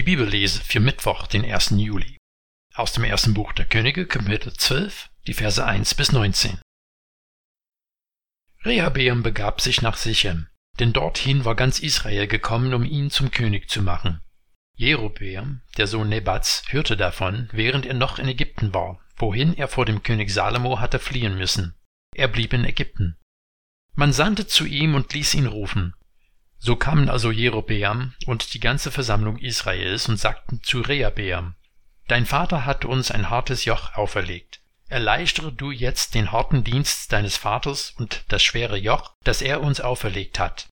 Die Bibellese für Mittwoch, den 1. Juli. Aus dem ersten Buch der Könige, Kapitel 12, die Verse 1 bis 19. Rehabeam begab sich nach Sichem, denn dorthin war ganz Israel gekommen, um ihn zum König zu machen. Jerobeam, der Sohn Nebats, hörte davon, während er noch in Ägypten war, wohin er vor dem König Salomo hatte fliehen müssen. Er blieb in Ägypten. Man sandte zu ihm und ließ ihn rufen. So kamen also Jerobeam und die ganze Versammlung Israels und sagten zu Rehabeam, Dein Vater hat uns ein hartes Joch auferlegt. Erleichtere du jetzt den harten Dienst deines Vaters und das schwere Joch, das er uns auferlegt hat.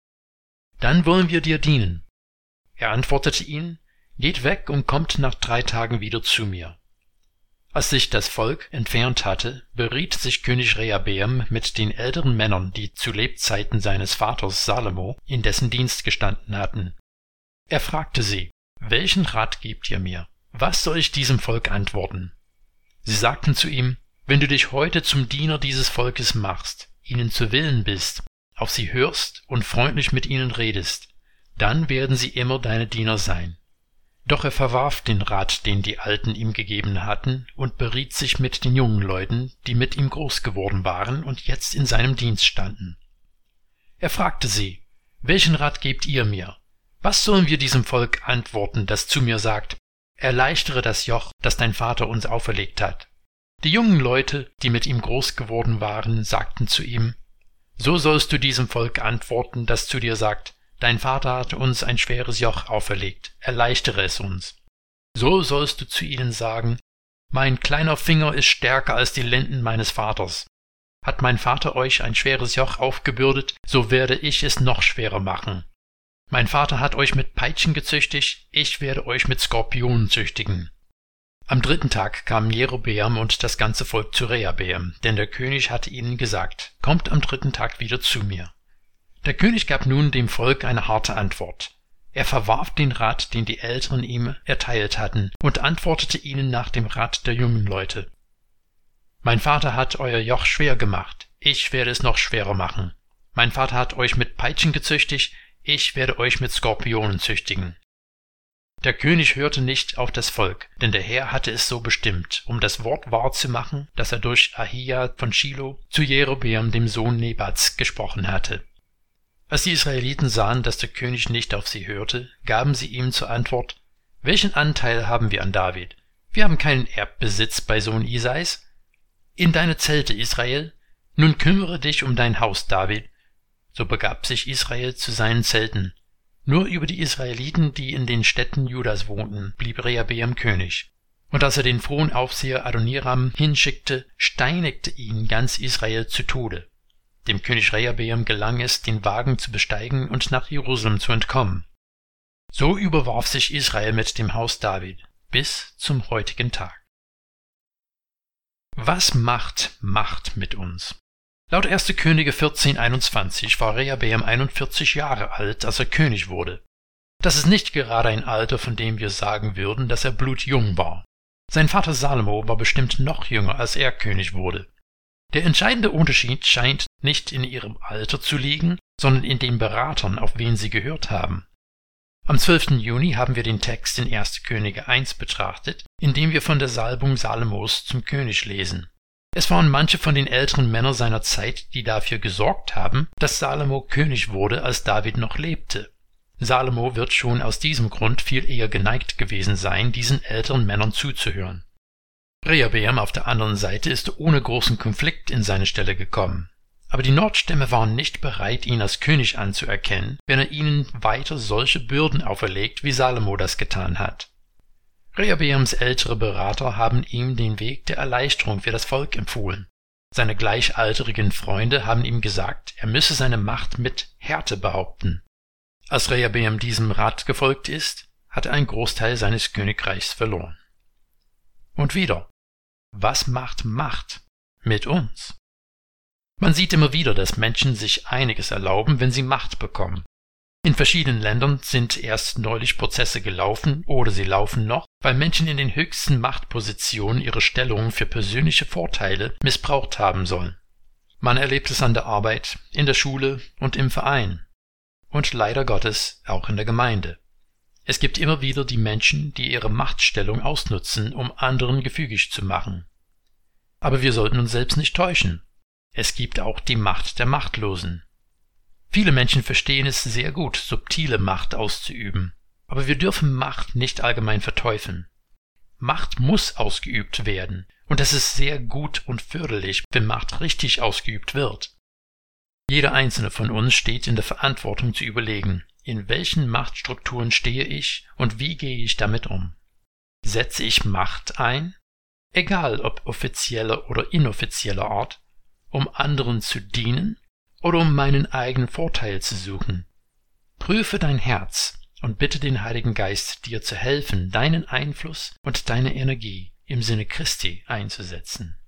Dann wollen wir dir dienen. Er antwortete ihnen, Geht weg und kommt nach drei Tagen wieder zu mir. Als sich das Volk entfernt hatte, beriet sich König Rehabeam mit den älteren Männern, die zu Lebzeiten seines Vaters Salomo in dessen Dienst gestanden hatten. Er fragte sie, welchen Rat gebt ihr mir? Was soll ich diesem Volk antworten? Sie sagten zu ihm, wenn du dich heute zum Diener dieses Volkes machst, ihnen zu Willen bist, auf sie hörst und freundlich mit ihnen redest, dann werden sie immer deine Diener sein. Doch er verwarf den Rat, den die Alten ihm gegeben hatten, und beriet sich mit den jungen Leuten, die mit ihm groß geworden waren und jetzt in seinem Dienst standen. Er fragte sie, Welchen Rat gebt ihr mir? Was sollen wir diesem Volk antworten, das zu mir sagt, Erleichtere das Joch, das dein Vater uns auferlegt hat? Die jungen Leute, die mit ihm groß geworden waren, sagten zu ihm, So sollst du diesem Volk antworten, das zu dir sagt, Dein Vater hat uns ein schweres Joch auferlegt, erleichtere es uns. So sollst du zu ihnen sagen, mein kleiner Finger ist stärker als die Lenden meines Vaters. Hat mein Vater euch ein schweres Joch aufgebürdet, so werde ich es noch schwerer machen. Mein Vater hat euch mit Peitschen gezüchtigt, ich werde euch mit Skorpionen züchtigen. Am dritten Tag kamen Jerobeam und das ganze Volk zu Rehabeam, denn der König hatte ihnen gesagt, kommt am dritten Tag wieder zu mir. Der König gab nun dem Volk eine harte Antwort. Er verwarf den Rat, den die Älteren ihm erteilt hatten, und antwortete ihnen nach dem Rat der jungen Leute. Mein Vater hat euer Joch schwer gemacht, ich werde es noch schwerer machen. Mein Vater hat euch mit Peitschen gezüchtigt, ich werde euch mit Skorpionen züchtigen. Der König hörte nicht auf das Volk, denn der Herr hatte es so bestimmt, um das Wort wahr zu machen, das er durch Ahia von Shiloh zu Jerobeam dem Sohn Nebats gesprochen hatte. Als die Israeliten sahen, dass der König nicht auf sie hörte, gaben sie ihm zur Antwort, Welchen Anteil haben wir an David? Wir haben keinen Erbbesitz bei Sohn Isais. In deine Zelte, Israel. Nun kümmere dich um dein Haus, David. So begab sich Israel zu seinen Zelten. Nur über die Israeliten, die in den Städten Judas wohnten, blieb Rehabeam König. Und als er den frohen Aufseher Adoniram hinschickte, steinigte ihn ganz Israel zu Tode. Dem König Rehabeam gelang es, den Wagen zu besteigen und nach Jerusalem zu entkommen. So überwarf sich Israel mit dem Haus David bis zum heutigen Tag. Was macht Macht mit uns? Laut 1. Könige 1421 war Rehabeam 41 Jahre alt, als er König wurde. Das ist nicht gerade ein Alter, von dem wir sagen würden, dass er blutjung war. Sein Vater Salomo war bestimmt noch jünger, als er König wurde. Der entscheidende Unterschied scheint nicht in ihrem Alter zu liegen, sondern in den Beratern, auf wen sie gehört haben. Am 12. Juni haben wir den Text in 1. Könige 1 betrachtet, in dem wir von der Salbung Salomos zum König lesen. Es waren manche von den älteren Männern seiner Zeit, die dafür gesorgt haben, dass Salomo König wurde, als David noch lebte. Salomo wird schon aus diesem Grund viel eher geneigt gewesen sein, diesen älteren Männern zuzuhören. Rehabeam auf der anderen Seite ist ohne großen Konflikt in seine Stelle gekommen. Aber die Nordstämme waren nicht bereit, ihn als König anzuerkennen, wenn er ihnen weiter solche Bürden auferlegt, wie Salomo das getan hat. Rehabeams ältere Berater haben ihm den Weg der Erleichterung für das Volk empfohlen. Seine gleichalterigen Freunde haben ihm gesagt, er müsse seine Macht mit Härte behaupten. Als Rehabeam diesem Rat gefolgt ist, hat er einen Großteil seines Königreichs verloren. Und wieder, was macht Macht mit uns? Man sieht immer wieder, dass Menschen sich einiges erlauben, wenn sie Macht bekommen. In verschiedenen Ländern sind erst neulich Prozesse gelaufen oder sie laufen noch, weil Menschen in den höchsten Machtpositionen ihre Stellung für persönliche Vorteile missbraucht haben sollen. Man erlebt es an der Arbeit, in der Schule und im Verein. Und leider Gottes auch in der Gemeinde. Es gibt immer wieder die Menschen, die ihre Machtstellung ausnutzen, um anderen gefügig zu machen. Aber wir sollten uns selbst nicht täuschen. Es gibt auch die Macht der Machtlosen. Viele Menschen verstehen es sehr gut, subtile Macht auszuüben. Aber wir dürfen Macht nicht allgemein verteufeln. Macht muss ausgeübt werden, und es ist sehr gut und förderlich, wenn Macht richtig ausgeübt wird. Jeder einzelne von uns steht in der Verantwortung zu überlegen, in welchen Machtstrukturen stehe ich und wie gehe ich damit um. Setze ich Macht ein, egal ob offizieller oder inoffizieller Art, um anderen zu dienen oder um meinen eigenen Vorteil zu suchen. Prüfe dein Herz und bitte den Heiligen Geist, dir zu helfen, deinen Einfluss und deine Energie im Sinne Christi einzusetzen.